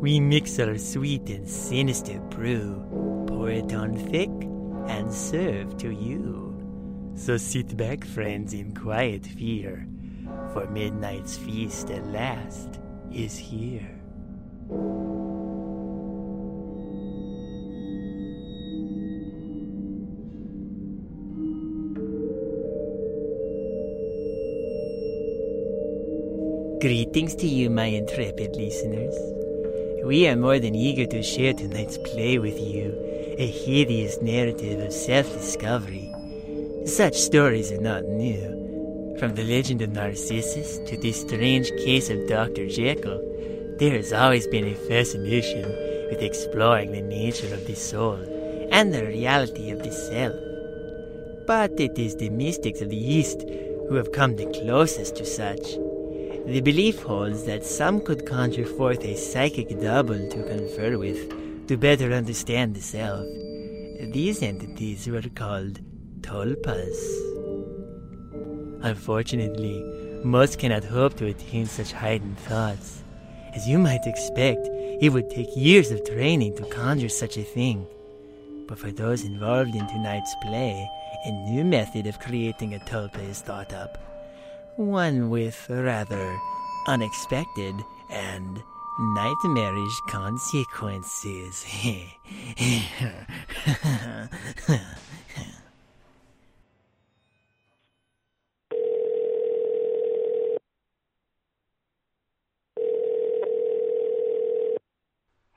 We mix our sweet and sinister brew, pour it on thick, and serve to you. So sit back, friends, in quiet fear, for midnight's feast at last is here. Greetings to you, my intrepid listeners. We are more than eager to share tonight's play with you, a hideous narrative of self discovery. Such stories are not new. From the legend of Narcissus to the strange case of Dr. Jekyll, there has always been a fascination with exploring the nature of the soul and the reality of the self. But it is the mystics of the East who have come the closest to such. The belief holds that some could conjure forth a psychic double to confer with, to better understand the self. These entities were called tulpas. Unfortunately, most cannot hope to attain such heightened thoughts. As you might expect, it would take years of training to conjure such a thing. But for those involved in tonight's play, a new method of creating a tulpa is thought up one with rather unexpected and nightmarish consequences.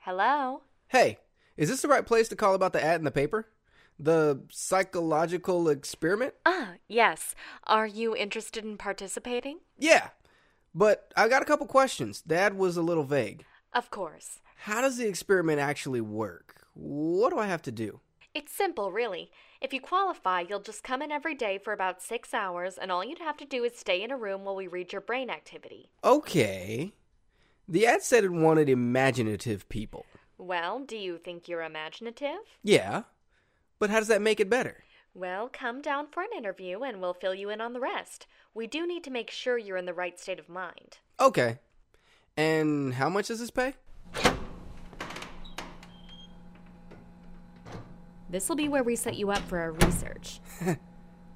Hello? Hey, is this the right place to call about the ad in the paper? The psychological experiment? Ah, yes. Are you interested in participating? Yeah, but I got a couple questions. The ad was a little vague. Of course. How does the experiment actually work? What do I have to do? It's simple, really. If you qualify, you'll just come in every day for about six hours, and all you'd have to do is stay in a room while we read your brain activity. Okay. The ad said it wanted imaginative people. Well, do you think you're imaginative? Yeah. But how does that make it better? Well, come down for an interview and we'll fill you in on the rest. We do need to make sure you're in the right state of mind. Okay. And how much does this pay? This will be where we set you up for our research.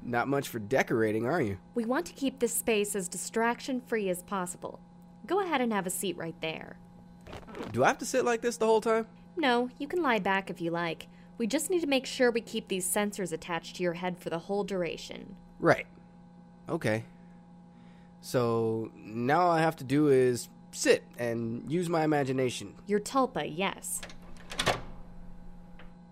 Not much for decorating, are you? We want to keep this space as distraction free as possible. Go ahead and have a seat right there. Do I have to sit like this the whole time? No, you can lie back if you like. We just need to make sure we keep these sensors attached to your head for the whole duration. Right. Okay. So now all I have to do is sit and use my imagination. Your tulpa, yes.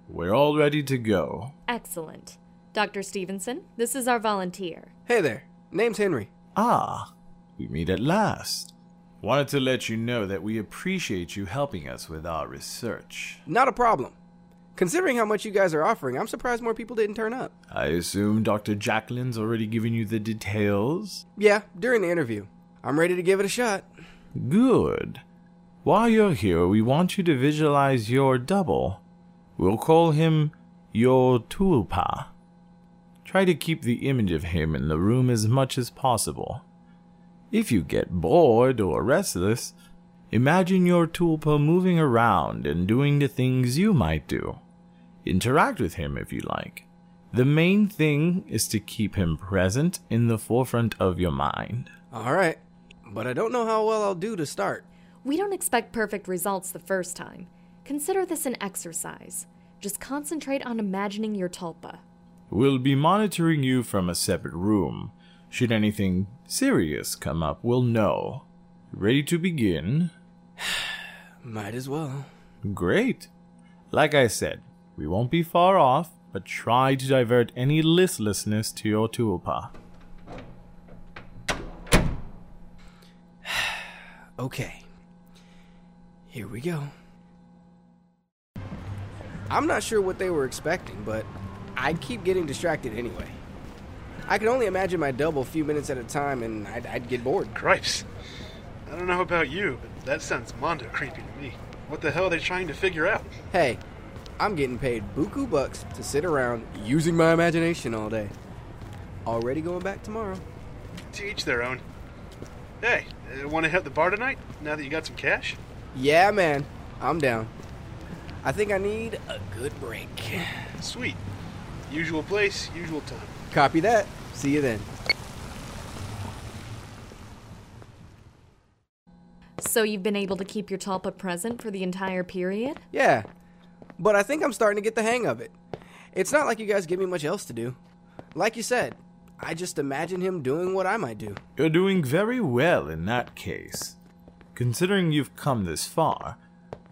We're all ready to go. Excellent. Dr. Stevenson, this is our volunteer. Hey there. Name's Henry. Ah, we meet at last. Wanted to let you know that we appreciate you helping us with our research. Not a problem. Considering how much you guys are offering, I'm surprised more people didn't turn up. I assume Dr. Jacqueline's already given you the details? Yeah, during the interview. I'm ready to give it a shot. Good. While you're here, we want you to visualize your double. We'll call him your tulpa. Try to keep the image of him in the room as much as possible. If you get bored or restless, imagine your tulpa moving around and doing the things you might do. Interact with him if you like. The main thing is to keep him present in the forefront of your mind. All right, but I don't know how well I'll do to start. We don't expect perfect results the first time. Consider this an exercise. Just concentrate on imagining your tulpa. We'll be monitoring you from a separate room. Should anything serious come up, we'll know. Ready to begin? Might as well. Great. Like I said, we won't be far off, but try to divert any listlessness to your tulpa. Okay. Here we go. I'm not sure what they were expecting, but I'd keep getting distracted anyway. I could only imagine my double a few minutes at a time, and I'd, I'd get bored. Cripes. I don't know about you, but that sounds mondo creepy to me. What the hell are they trying to figure out? Hey, I'm getting paid buku bucks to sit around using my imagination all day. Already going back tomorrow. To each their own. Hey, uh, want to hit the bar tonight? Now that you got some cash? Yeah, man, I'm down. I think I need a good break. Sweet. Usual place, usual time. Copy that. See you then. So you've been able to keep your tulpa present for the entire period? Yeah, but I think I'm starting to get the hang of it. It's not like you guys give me much else to do. Like you said, I just imagine him doing what I might do. You're doing very well in that case. Considering you've come this far,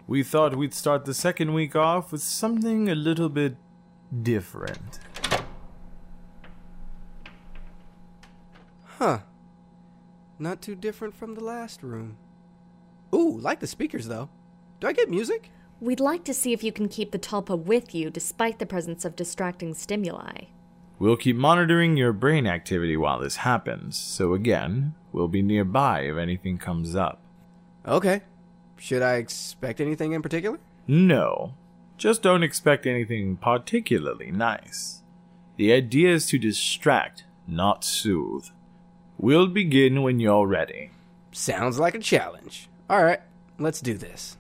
we thought we'd start the second week off with something a little bit different. Huh. Not too different from the last room. Ooh, like the speakers though. Do I get music? We'd like to see if you can keep the tulpa with you despite the presence of distracting stimuli. We'll keep monitoring your brain activity while this happens, so again, we'll be nearby if anything comes up. Okay. Should I expect anything in particular? No, just don't expect anything particularly nice. The idea is to distract, not soothe. We'll begin when you're ready. Sounds like a challenge. Alright, let's do this.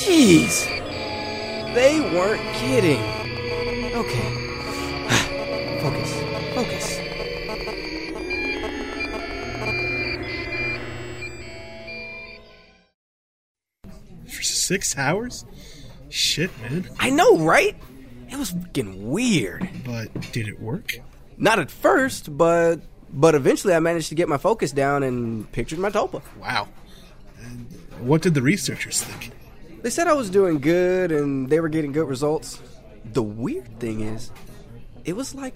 Jeez! They weren't kidding. Okay. focus. Focus. For six hours? Shit, man. I know, right? It was fucking weird. But did it work? Not at first, but but eventually I managed to get my focus down and pictured my tulpa. Wow. And what did the researchers think? They said I was doing good and they were getting good results. The weird thing is, it was like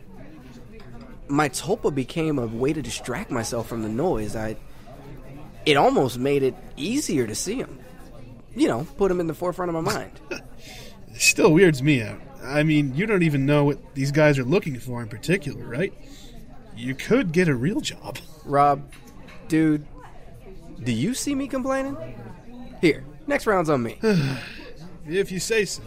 my tulpa became a way to distract myself from the noise. I it almost made it easier to see him. You know, put him in the forefront of my mind. Still weirds me out. I mean, you don't even know what these guys are looking for in particular, right? You could get a real job. Rob, dude, do you see me complaining? Here, next round's on me. If you say so.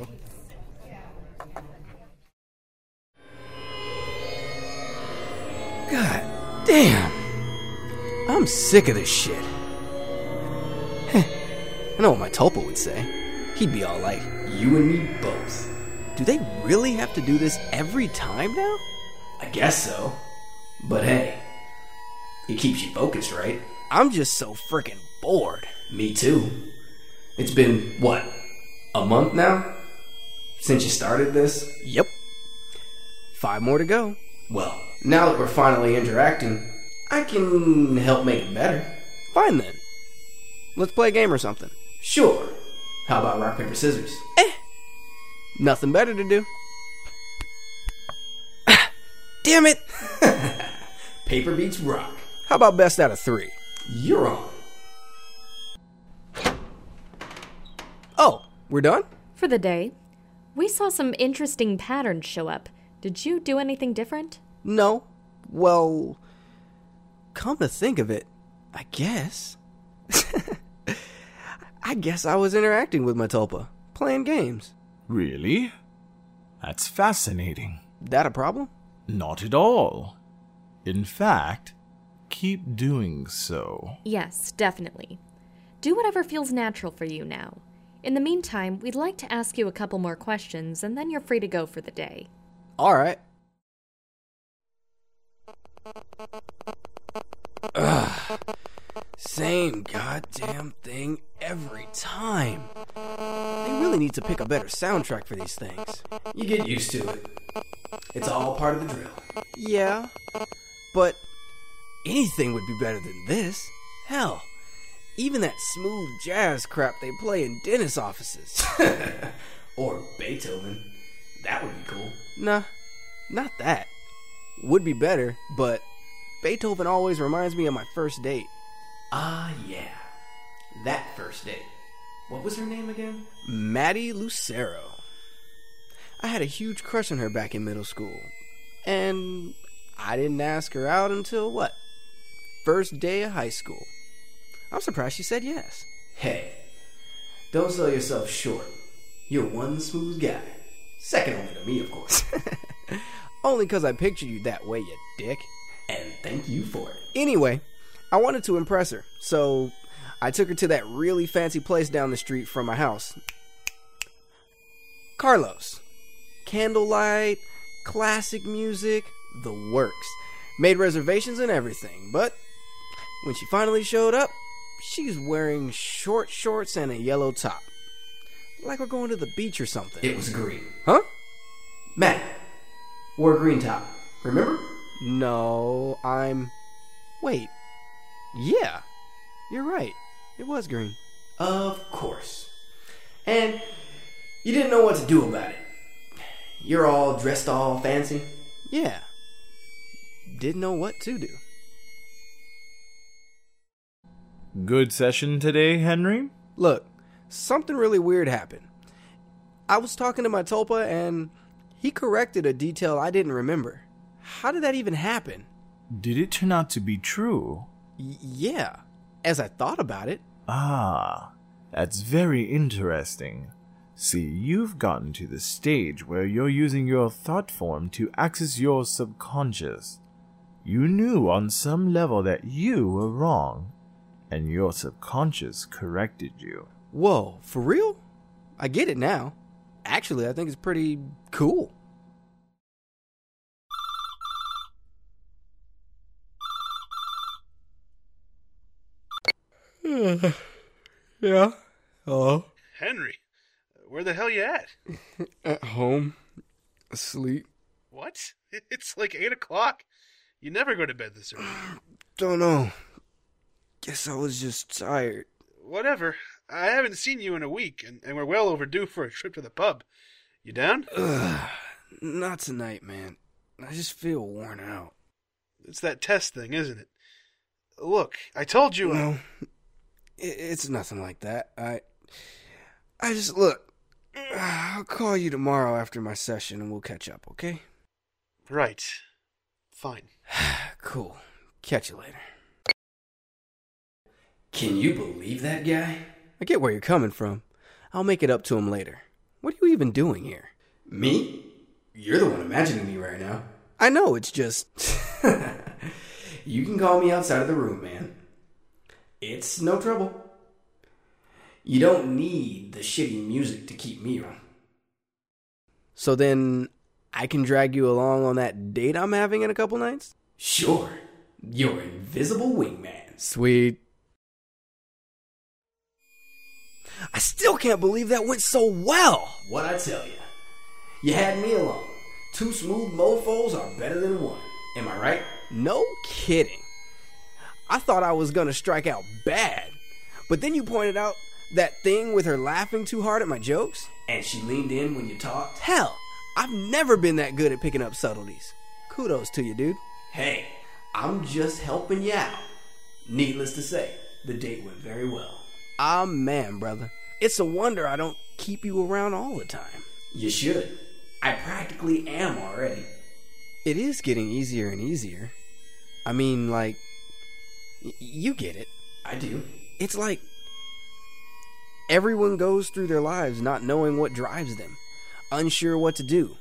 God damn. I'm sick of this shit. I know what my Tulpa would say. He'd be all like, you and me both. Do they really have to do this every time now? I guess so. But hey, it keeps you focused, right? I'm just so freaking bored. Me too. It's been, what, a month now? Since you started this? Yep. Five more to go. Well, now that we're finally interacting, I can help make it better. Fine then. Let's play a game or something. Sure. How about rock, paper, scissors? Eh. Nothing better to do. Damn it! paper beats rock. How about best out of three? You're on. Oh, we're done? For the day, we saw some interesting patterns show up. Did you do anything different? No. Well, come to think of it, I guess. I guess I was interacting with my tulpa, playing games. Really? That's fascinating. That a problem? Not at all. In fact, keep doing so. Yes, definitely. Do whatever feels natural for you now. In the meantime, we'd like to ask you a couple more questions, and then you're free to go for the day. All right. Ugh. Same goddamn thing every time. They really need to pick a better soundtrack for these things. You get used to it. It's all part of the drill. Yeah, but anything would be better than this. Hell, even that smooth jazz crap they play in dentist offices. or Beethoven. That would be cool. Nah, Not that. Would be better, but Beethoven always reminds me of my first date. Ah, yeah. That first date. What was her name again? Maddie Lucero. I had a huge crush on her back in middle school. And I didn't ask her out until what? First day of high school. I'm surprised she said yes. Hey, don't sell yourself short. You're one smooth guy. Second only to me, of course. only because I pictured you that way, you dick. And thank you for it. Anyway, I wanted to impress her, so I took her to that really fancy place down the street from my house. Carlos. Candlelight, classic music, the works. Made reservations and everything, but when she finally showed up, she's wearing short shorts and a yellow top. Like we're going to the beach or something. It was green. Huh? Matt, wore a green top. Remember? No, I'm. Wait. Yeah, you're right. It was green. Of course. And you didn't know what to do about it. You're all dressed all fancy. Yeah. Didn't know what to do. Good session today, Henry? Look, something really weird happened. I was talking to my Tulpa and he corrected a detail I didn't remember. How did that even happen? Did it turn out to be true? Y- yeah, as I thought about it. Ah, that's very interesting. See, you've gotten to the stage where you're using your thought form to access your subconscious. You knew on some level that you were wrong, and your subconscious corrected you. Whoa, for real? I get it now. Actually, I think it's pretty cool. yeah. Hello. Henry, where the hell you at? At home. Asleep. What? It's like 8 o'clock. You never go to bed this early. Don't know. Guess I was just tired. Whatever. I haven't seen you in a week, and, and we're well overdue for a trip to the pub. You down? Ugh, not tonight, man. I just feel worn out. It's that test thing, isn't it? Look, I told you. No, it, it's nothing like that. I, I just look. I'll call you tomorrow after my session, and we'll catch up. Okay? Right. Fine. cool. Catch you later. Can you believe that guy? I get where you're coming from. I'll make it up to him later. What are you even doing here? Me? You're the one imagining me right now. I know, it's just. you can call me outside of the room, man. It's no trouble. You don't need the shitty music to keep me on. So then, I can drag you along on that date I'm having in a couple nights? Sure. Your invisible wingman. Sweet. I still can't believe that went so well. What I tell you? You had me along. Two smooth mofos are better than one. Am I right? No kidding. I thought I was gonna strike out bad. But then you pointed out that thing with her laughing too hard at my jokes. And she leaned in when you talked. Hell, I've never been that good at picking up subtleties. Kudos to you, dude. Hey, I'm just helping you out. Needless to say, the date went very well. Ah, man, brother. It's a wonder I don't keep you around all the time. You should. I practically am already. It is getting easier and easier. I mean, like, y- you get it. I do. It's like everyone goes through their lives not knowing what drives them, unsure what to do.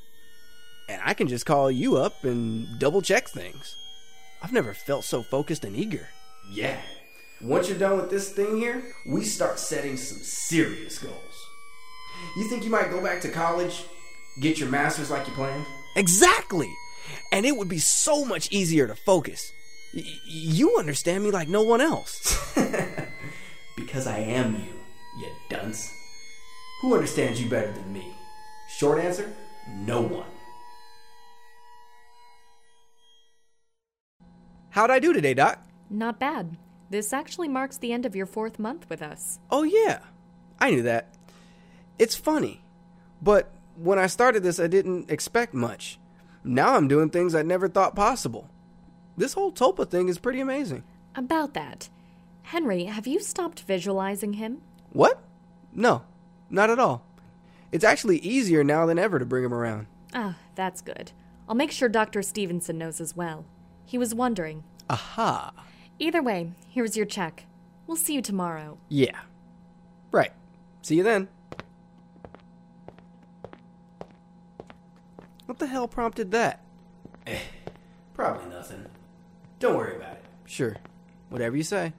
And I can just call you up and double check things. I've never felt so focused and eager. Yeah. Once you're done with this thing here, we start setting some serious goals. You think you might go back to college, get your master's like you planned? Exactly! And it would be so much easier to focus. Y- you understand me like no one else. because I am you, you dunce. Who understands you better than me? Short answer no one. How'd I do today, Doc? Not bad. This actually marks the end of your fourth month with us. Oh, yeah. I knew that. It's funny. But when I started this, I didn't expect much. Now I'm doing things I never thought possible. This whole Tulpa thing is pretty amazing. About that, Henry, have you stopped visualizing him? What? No, not at all. It's actually easier now than ever to bring him around. Ah, that's good. I'll make sure Dr. Stevenson knows as well. He was wondering. Aha. Either way, here's your check. We'll see you tomorrow. Yeah. Right. See you then. What the hell prompted that? Eh, probably nothing. Don't worry about it. Sure. Whatever you say.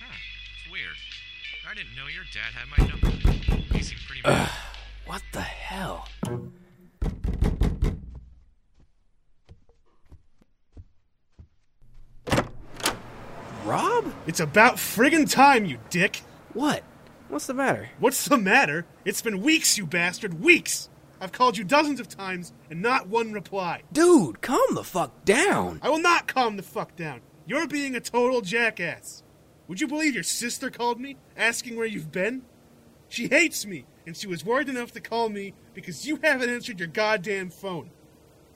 Huh, it's weird. I didn't know your dad had my number. He seemed pretty mad. What the hell? Rob? It's about friggin' time, you dick! What? What's the matter? What's the matter? It's been weeks, you bastard, weeks! I've called you dozens of times and not one reply. Dude, calm the fuck down. I will not calm the fuck down. You're being a total jackass. Would you believe your sister called me, asking where you've been? She hates me, and she was worried enough to call me because you haven't answered your goddamn phone.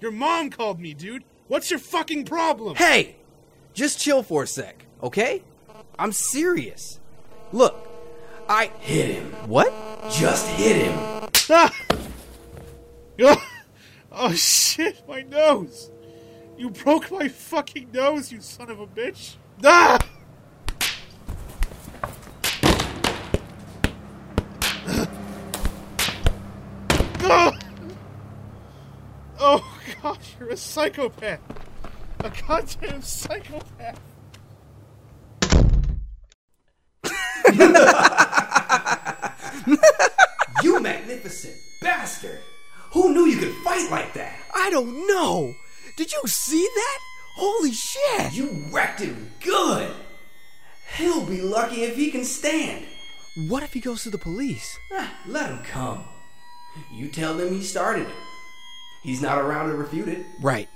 Your mom called me, dude. What's your fucking problem? Hey! Just chill for a sec, okay? I'm serious. Look, I hit him. What? Just hit him. Ah! Oh, shit, my nose! You broke my fucking nose, you son of a bitch! Ah! Oh gosh, you're a psychopath! A goddamn psychopath! You magnificent bastard! Who knew you could fight like that? I don't know. Did you see that? Holy shit! You wrecked him good. He'll be lucky if he can stand. What if he goes to the police? Ah, let him come. You tell them he started it. He's not around to refute it. Right.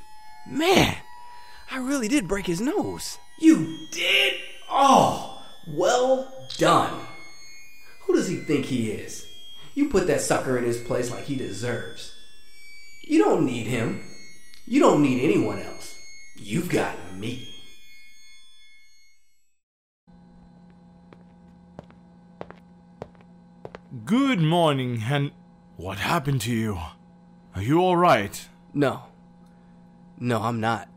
Man, I really did break his nose. You did? Oh, well done. Who does he think he is? You put that sucker in his place like he deserves. You don't need him. You don't need anyone else. You've got me. Good morning, Hen. What happened to you? Are you alright? No. No, I'm not.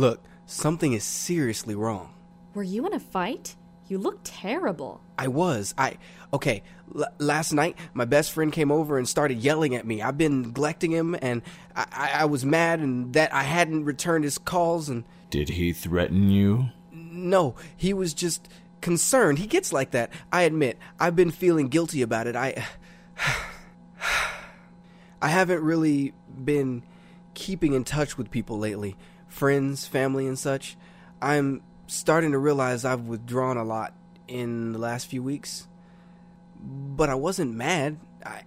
Look, something is seriously wrong. Were you in a fight? You look terrible. I was. I. Okay, l- last night, my best friend came over and started yelling at me. I've been neglecting him, and I-, I-, I was mad and that I hadn't returned his calls, and Did he threaten you? no, he was just concerned. He gets like that. I admit, I've been feeling guilty about it. I. I haven't really been keeping in touch with people lately friends, family, and such. I'm starting to realize I've withdrawn a lot in the last few weeks. But I wasn't mad. I.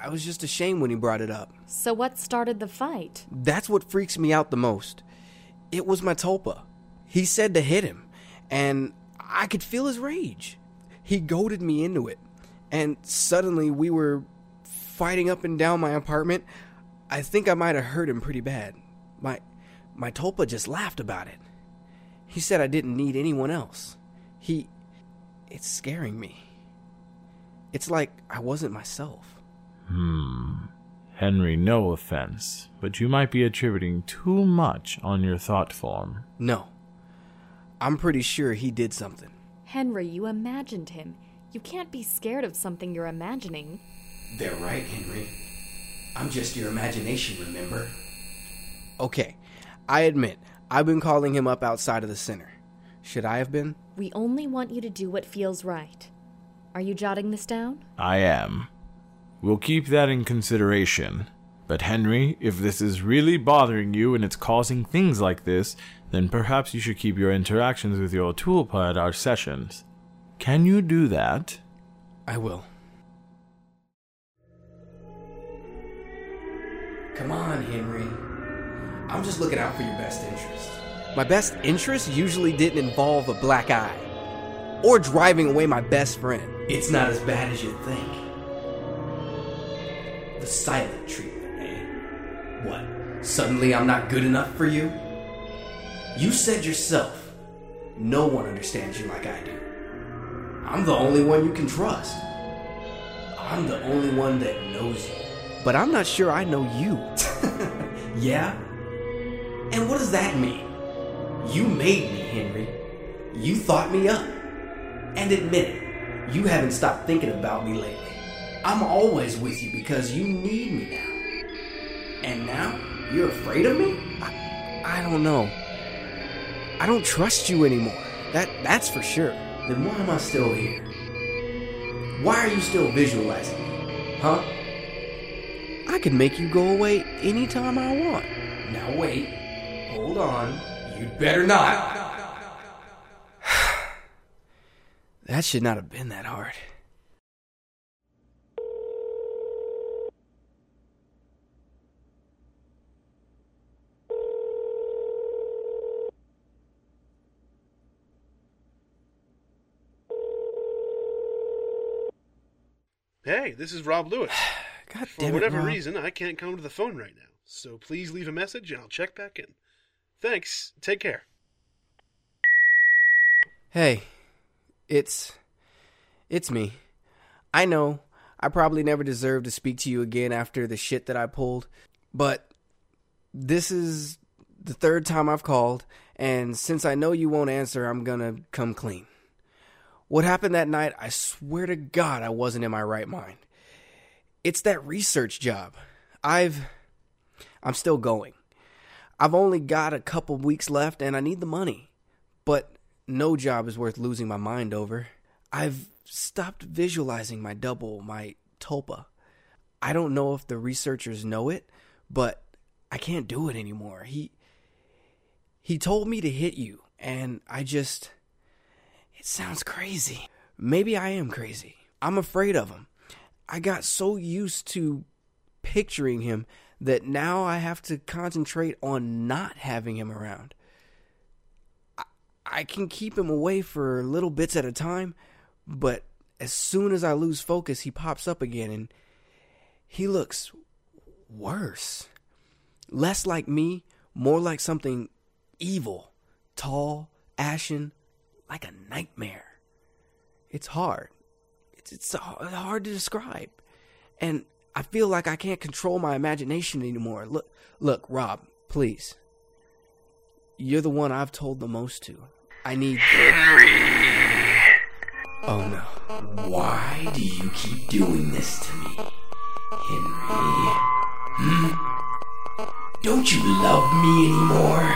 I was just ashamed when he brought it up. So, what started the fight? That's what freaks me out the most. It was my Tulpa. He said to hit him, and I could feel his rage. He goaded me into it, and suddenly we were fighting up and down my apartment. I think I might have hurt him pretty bad. My my Tulpa just laughed about it. He said I didn't need anyone else. He it's scaring me. It's like I wasn't myself. Hmm. Henry, no offense, but you might be attributing too much on your thought form. No. I'm pretty sure he did something. Henry, you imagined him. You can't be scared of something you're imagining. They're right, Henry. I'm just your imagination, remember? Okay, I admit, I've been calling him up outside of the center. Should I have been? We only want you to do what feels right. Are you jotting this down? I am. We'll keep that in consideration. But Henry, if this is really bothering you and it's causing things like this, then perhaps you should keep your interactions with your Tulpa at our sessions. Can you do that? I will. Come on, Henry. I'm just looking out for your best interest. My best interest usually didn't involve a black eye or driving away my best friend. It's not as bad as you think. The silent treatment, eh? What? Suddenly I'm not good enough for you? You said yourself, no one understands you like I do. I'm the only one you can trust. I'm the only one that knows you. But I'm not sure I know you. yeah? And what does that mean? You made me, Henry. You thought me up. And admit it, you haven't stopped thinking about me lately. I'm always with you because you need me now. And now, you're afraid of me? I, I don't know. I don't trust you anymore. That that's for sure. Then why am I still here? Why are you still visualizing me? Huh? I could make you go away anytime I want. Now wait. Hold on. You'd better not. that should not have been that hard. Hey, this is Rob Lewis. God For damn it, whatever Rob. reason, I can't come to the phone right now. So please leave a message and I'll check back in. Thanks. Take care. Hey, it's. It's me. I know I probably never deserve to speak to you again after the shit that I pulled, but this is the third time I've called, and since I know you won't answer, I'm gonna come clean. What happened that night, I swear to God, I wasn't in my right mind. It's that research job. I've. I'm still going. I've only got a couple weeks left, and I need the money. But no job is worth losing my mind over. I've stopped visualizing my double, my tulpa. I don't know if the researchers know it, but I can't do it anymore. He he told me to hit you, and I just it sounds crazy. Maybe I am crazy. I'm afraid of him. I got so used to picturing him that now I have to concentrate on not having him around. I can keep him away for little bits at a time, but as soon as I lose focus, he pops up again and he looks worse. Less like me, more like something evil, tall, ashen, like a nightmare. It's hard. It's, it's hard to describe. And I feel like I can't control my imagination anymore. Look, look, Rob, please. You're the one I've told the most to. I need. Henry. Oh no. Why do you keep doing this to me, Henry? Hmm? Don't you love me anymore?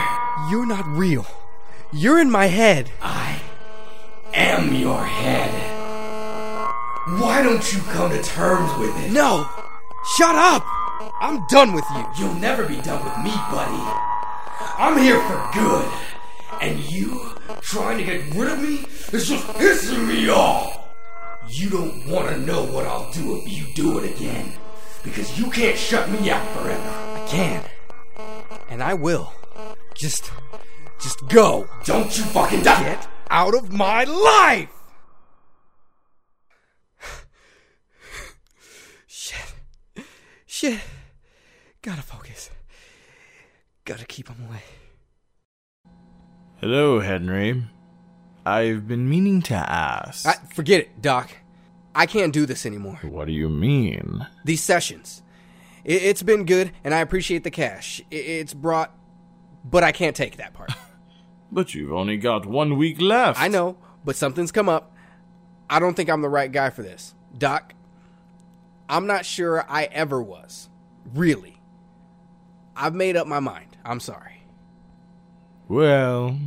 You're not real. You're in my head. I am your head. Why don't you come to terms with it? No! Shut up! I'm done with you. You'll never be done with me, buddy. I'm here for good. And you trying to get rid of me is just pissing me off. You don't want to know what I'll do if you do it again. Because you can't shut me out forever. I can. And I will. Just. Just go. Don't you fucking die! Get out of my life! Shit. Shit. Gotta focus. Gotta keep him away. Hello, Henry. I've been meaning to ask. I, forget it, Doc. I can't do this anymore. What do you mean? These sessions. It, it's been good, and I appreciate the cash. It, it's brought. But I can't take that part. But you've only got one week left. I know, but something's come up. I don't think I'm the right guy for this. Doc, I'm not sure I ever was. Really. I've made up my mind. I'm sorry. Well,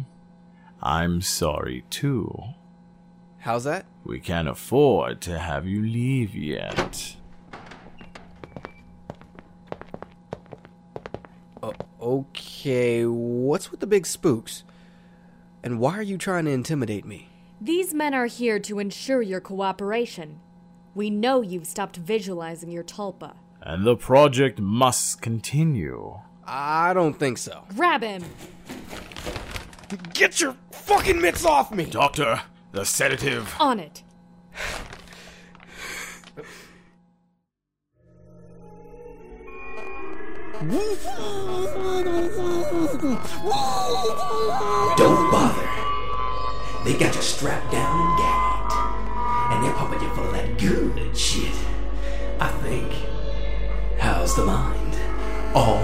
I'm sorry too. How's that? We can't afford to have you leave yet. Okay, what's with the big spooks? And why are you trying to intimidate me? These men are here to ensure your cooperation. We know you've stopped visualizing your tulpa. And the project must continue. I don't think so. Grab him! Get your fucking mitts off me! Doctor, the sedative. On it. Don't bother. They got you strapped down and gagged. And they're pumping good shit. I think. How's the mind? All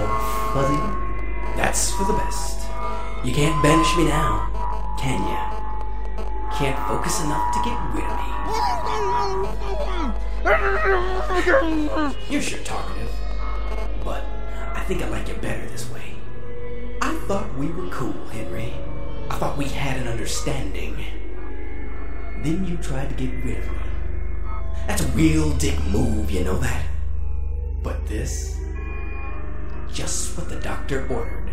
fuzzy? That's for the best. You can't banish me now, can ya? Can't focus enough to get rid of me. You're sure talkative, but I think I like it better this way. I thought we were cool, Henry. I thought we had an understanding. Then you tried to get rid of me. That's a real dick move, you know that? But this, just what the doctor ordered.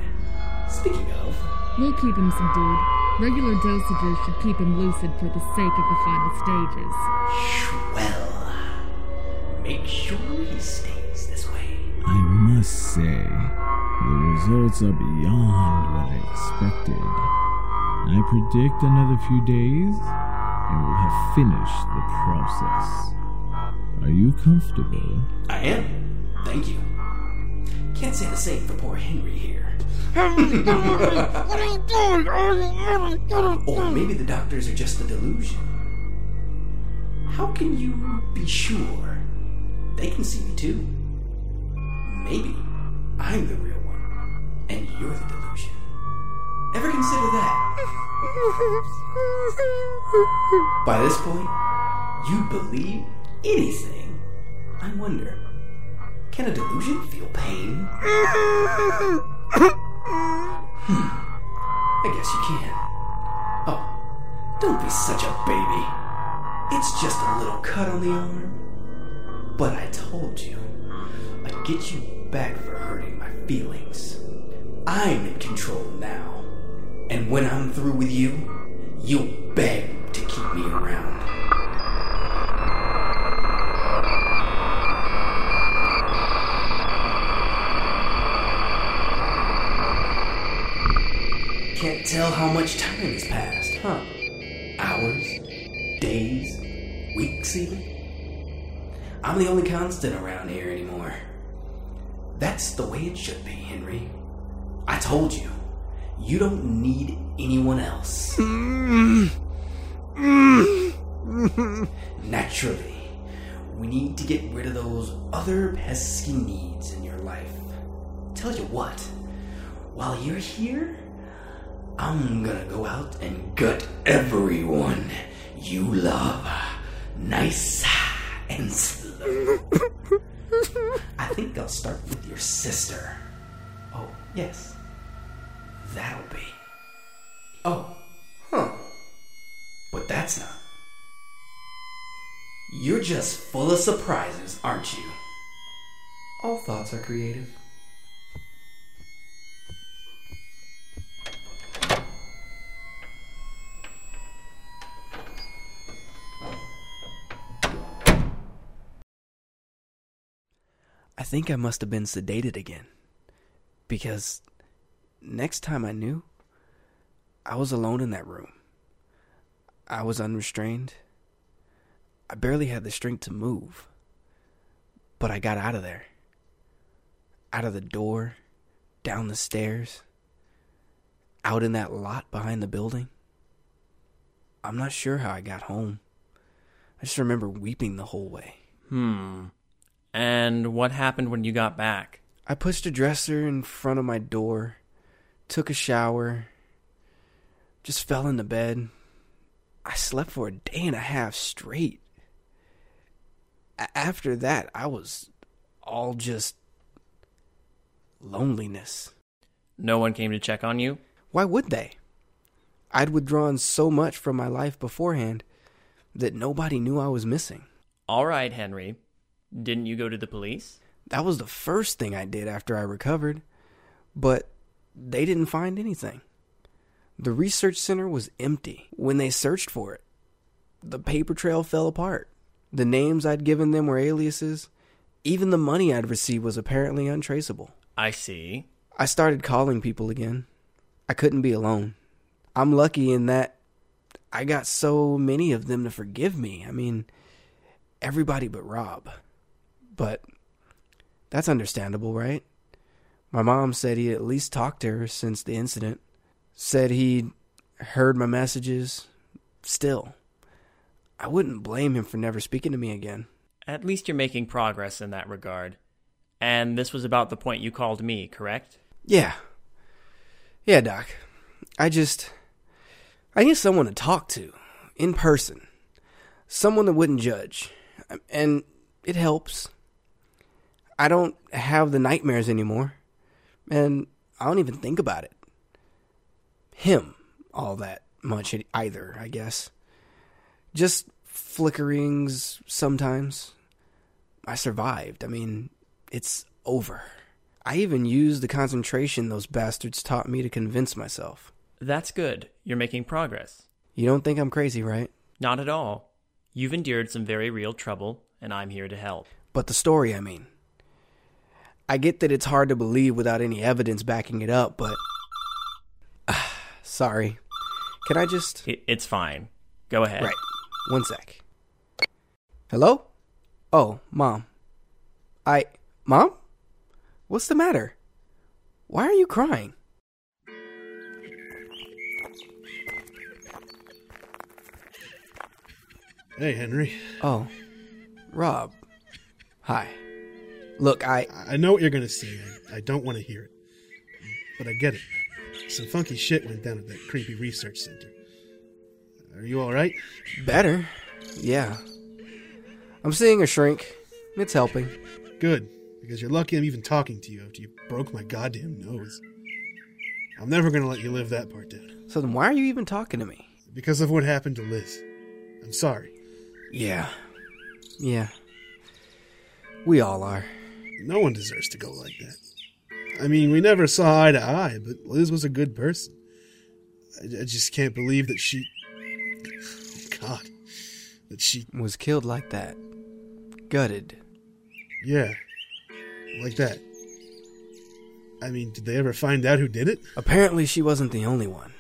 Speaking of, We'll keep him subdued. Regular dosages should keep him lucid for the sake of the final stages. well, make sure he stays this way. I must say, the results are beyond what I expected. I predict another few days, and we'll have finished the process. Are you comfortable? I am. Thank you. Can't say the same for poor Henry here. Henry, what are you doing? Are you doing? Or maybe the doctors are just a delusion. How can you be sure? They can see me too. Maybe I'm the real one, and you're the delusion. Ever consider that? By this point, you believe anything. I wonder, can a delusion feel pain? Hmm. I guess you can. Oh, don't be such a baby. It's just a little cut on the arm. But I told you, I'd get you back for hurting my feelings. I'm in control now. And when I'm through with you, you'll beg to keep me around. Can't tell how much time has passed, huh? Hours, days, weeks, even? I'm the only constant around here anymore. That's the way it should be, Henry. I told you, you don't need anyone else. Naturally, we need to get rid of those other pesky needs in your life. Tell you what, while you're here, I'm gonna go out and gut everyone you love. Nice and slow. I think I'll start with your sister. Oh, yes. That'll be. Oh, huh. But that's not. You're just full of surprises, aren't you? All thoughts are creative. I think I must have been sedated again. Because next time I knew, I was alone in that room. I was unrestrained. I barely had the strength to move. But I got out of there. Out of the door, down the stairs, out in that lot behind the building. I'm not sure how I got home. I just remember weeping the whole way. Hmm. And what happened when you got back? I pushed a dresser in front of my door, took a shower, just fell into bed. I slept for a day and a half straight. A- after that, I was all just loneliness. No one came to check on you? Why would they? I'd withdrawn so much from my life beforehand that nobody knew I was missing. All right, Henry. Didn't you go to the police? That was the first thing I did after I recovered, but they didn't find anything. The research center was empty when they searched for it. The paper trail fell apart. The names I'd given them were aliases. Even the money I'd received was apparently untraceable. I see. I started calling people again. I couldn't be alone. I'm lucky in that I got so many of them to forgive me. I mean, everybody but Rob. But that's understandable, right? My mom said he at least talked to her since the incident. Said he'd heard my messages. Still, I wouldn't blame him for never speaking to me again. At least you're making progress in that regard. And this was about the point you called me, correct? Yeah. Yeah, Doc. I just. I need someone to talk to. In person. Someone that wouldn't judge. And it helps. I don't have the nightmares anymore. And I don't even think about it. Him, all that much either, I guess. Just flickerings sometimes. I survived. I mean, it's over. I even used the concentration those bastards taught me to convince myself. That's good. You're making progress. You don't think I'm crazy, right? Not at all. You've endured some very real trouble, and I'm here to help. But the story, I mean. I get that it's hard to believe without any evidence backing it up, but. Sorry. Can I just. It's fine. Go ahead. Right. One sec. Hello? Oh, Mom. I. Mom? What's the matter? Why are you crying? Hey, Henry. Oh, Rob. Hi. Look, I. I know what you're going to say. I, I don't want to hear it. But I get it. Some funky shit went down at that creepy research center. Are you alright? Better. Yeah. I'm seeing a shrink. It's helping. Good, because you're lucky I'm even talking to you after you broke my goddamn nose. I'm never going to let you live that part down. So then why are you even talking to me? Because of what happened to Liz. I'm sorry. Yeah. Yeah. We all are. No one deserves to go like that. I mean, we never saw eye to eye, but Liz was a good person. I, I just can't believe that she. Oh, God. That she. Was killed like that. Gutted. Yeah. Like that. I mean, did they ever find out who did it? Apparently, she wasn't the only one.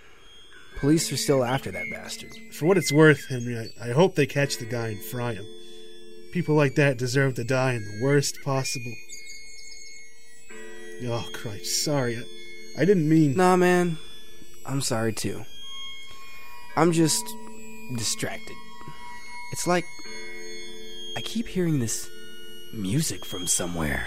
Police are still after that bastard. For what it's worth, Henry, I, I hope they catch the guy and fry him. People like that deserve to die in the worst possible. Oh, Christ, sorry. I, I didn't mean. Nah, man. I'm sorry too. I'm just distracted. It's like I keep hearing this music from somewhere.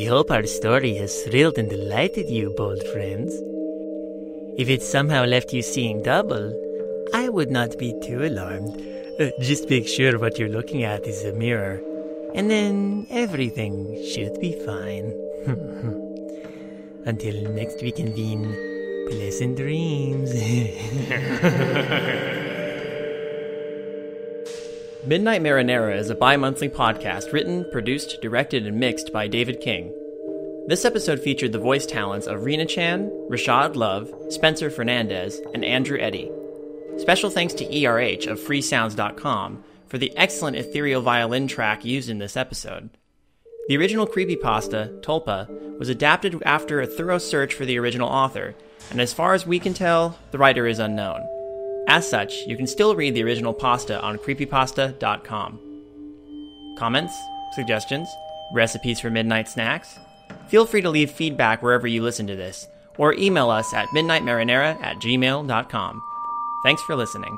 We hope our story has thrilled and delighted you, bold friends. If it somehow left you seeing double, I would not be too alarmed. Uh, just make sure what you're looking at is a mirror, and then everything should be fine. Until next we convene, pleasant dreams. Midnight Marinara is a bi monthly podcast written, produced, directed, and mixed by David King. This episode featured the voice talents of Rena Chan, Rashad Love, Spencer Fernandez, and Andrew Eddy. Special thanks to ERH of freesounds.com for the excellent ethereal violin track used in this episode. The original creepypasta, Tulpa, was adapted after a thorough search for the original author, and as far as we can tell, the writer is unknown. As such, you can still read the original pasta on creepypasta.com. Comments, suggestions, recipes for midnight snacks? Feel free to leave feedback wherever you listen to this, or email us at midnightmarinara at gmail.com. Thanks for listening.